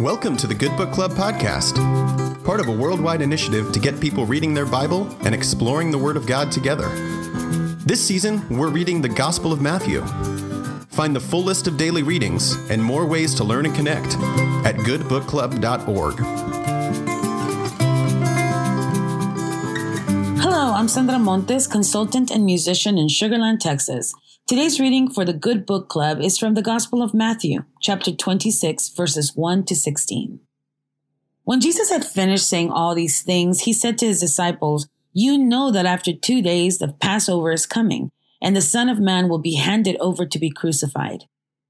Welcome to the Good Book Club podcast, part of a worldwide initiative to get people reading their Bible and exploring the Word of God together. This season, we're reading the Gospel of Matthew. Find the full list of daily readings and more ways to learn and connect at goodbookclub.org. Hello, I'm Sandra Montes, consultant and musician in Sugarland, Texas. Today's reading for the Good Book Club is from the Gospel of Matthew, chapter 26, verses 1 to 16. When Jesus had finished saying all these things, he said to his disciples, You know that after two days the Passover is coming, and the Son of Man will be handed over to be crucified.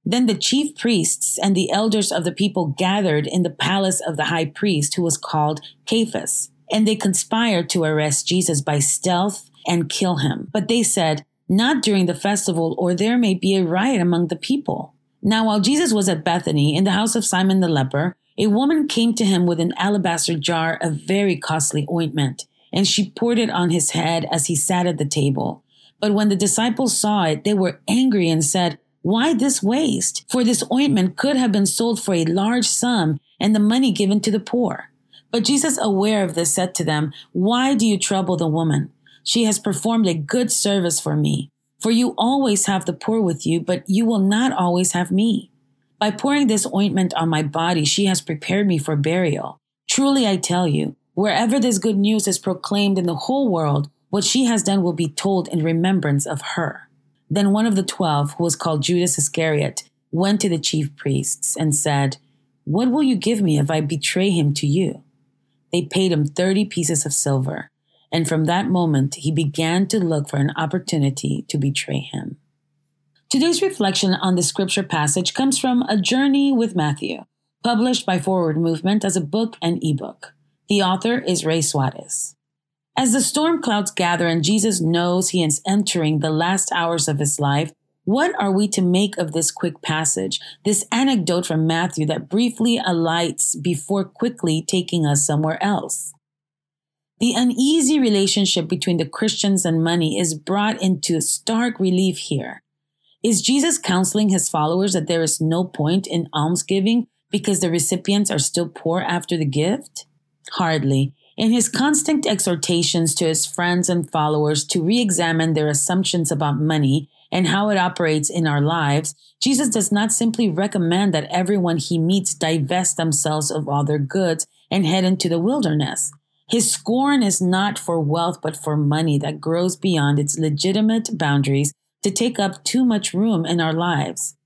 Then the chief priests and the elders of the people gathered in the palace of the high priest, who was called Caiaphas, and they conspired to arrest Jesus by stealth and kill him. But they said, not during the festival, or there may be a riot among the people. Now, while Jesus was at Bethany in the house of Simon the leper, a woman came to him with an alabaster jar of very costly ointment, and she poured it on his head as he sat at the table. But when the disciples saw it, they were angry and said, Why this waste? For this ointment could have been sold for a large sum and the money given to the poor. But Jesus, aware of this, said to them, Why do you trouble the woman? She has performed a good service for me. For you always have the poor with you, but you will not always have me. By pouring this ointment on my body, she has prepared me for burial. Truly, I tell you, wherever this good news is proclaimed in the whole world, what she has done will be told in remembrance of her. Then one of the twelve, who was called Judas Iscariot, went to the chief priests and said, What will you give me if I betray him to you? They paid him thirty pieces of silver and from that moment he began to look for an opportunity to betray him. Today's reflection on the scripture passage comes from A Journey with Matthew, published by Forward Movement as a book and ebook. The author is Ray Suarez. As the storm clouds gather and Jesus knows he is entering the last hours of his life, what are we to make of this quick passage, this anecdote from Matthew that briefly alights before quickly taking us somewhere else? The uneasy relationship between the Christians and money is brought into stark relief here. Is Jesus counseling his followers that there is no point in almsgiving because the recipients are still poor after the gift? Hardly. In his constant exhortations to his friends and followers to re examine their assumptions about money and how it operates in our lives, Jesus does not simply recommend that everyone he meets divest themselves of all their goods and head into the wilderness. His scorn is not for wealth, but for money that grows beyond its legitimate boundaries to take up too much room in our lives.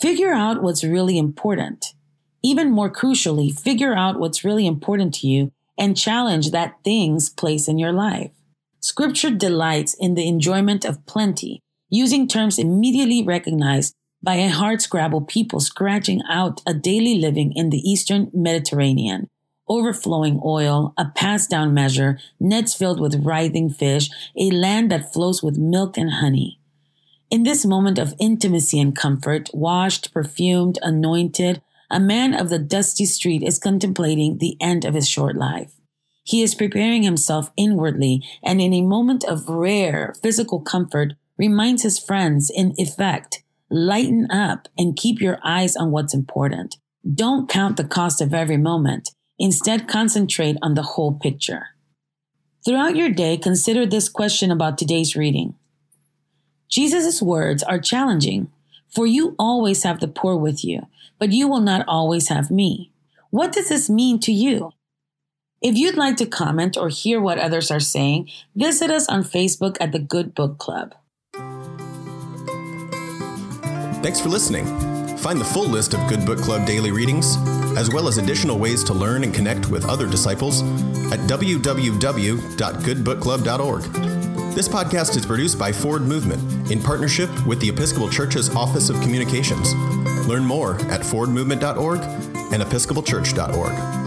Figure out what's really important. Even more crucially, figure out what's really important to you and challenge that thing's place in your life. Scripture delights in the enjoyment of plenty, using terms immediately recognized by a hardscrabble people scratching out a daily living in the Eastern Mediterranean overflowing oil, a passed down measure, nets filled with writhing fish, a land that flows with milk and honey. In this moment of intimacy and comfort, washed, perfumed, anointed, a man of the dusty street is contemplating the end of his short life. He is preparing himself inwardly and in a moment of rare physical comfort reminds his friends in effect, lighten up and keep your eyes on what's important. Don't count the cost of every moment. Instead, concentrate on the whole picture. Throughout your day, consider this question about today's reading. Jesus' words are challenging, for you always have the poor with you, but you will not always have me. What does this mean to you? If you'd like to comment or hear what others are saying, visit us on Facebook at the Good Book Club. Thanks for listening. Find the full list of Good Book Club daily readings, as well as additional ways to learn and connect with other disciples at www.goodbookclub.org. This podcast is produced by Forward Movement in partnership with the Episcopal Church's Office of Communications. Learn more at forwardmovement.org and episcopalchurch.org.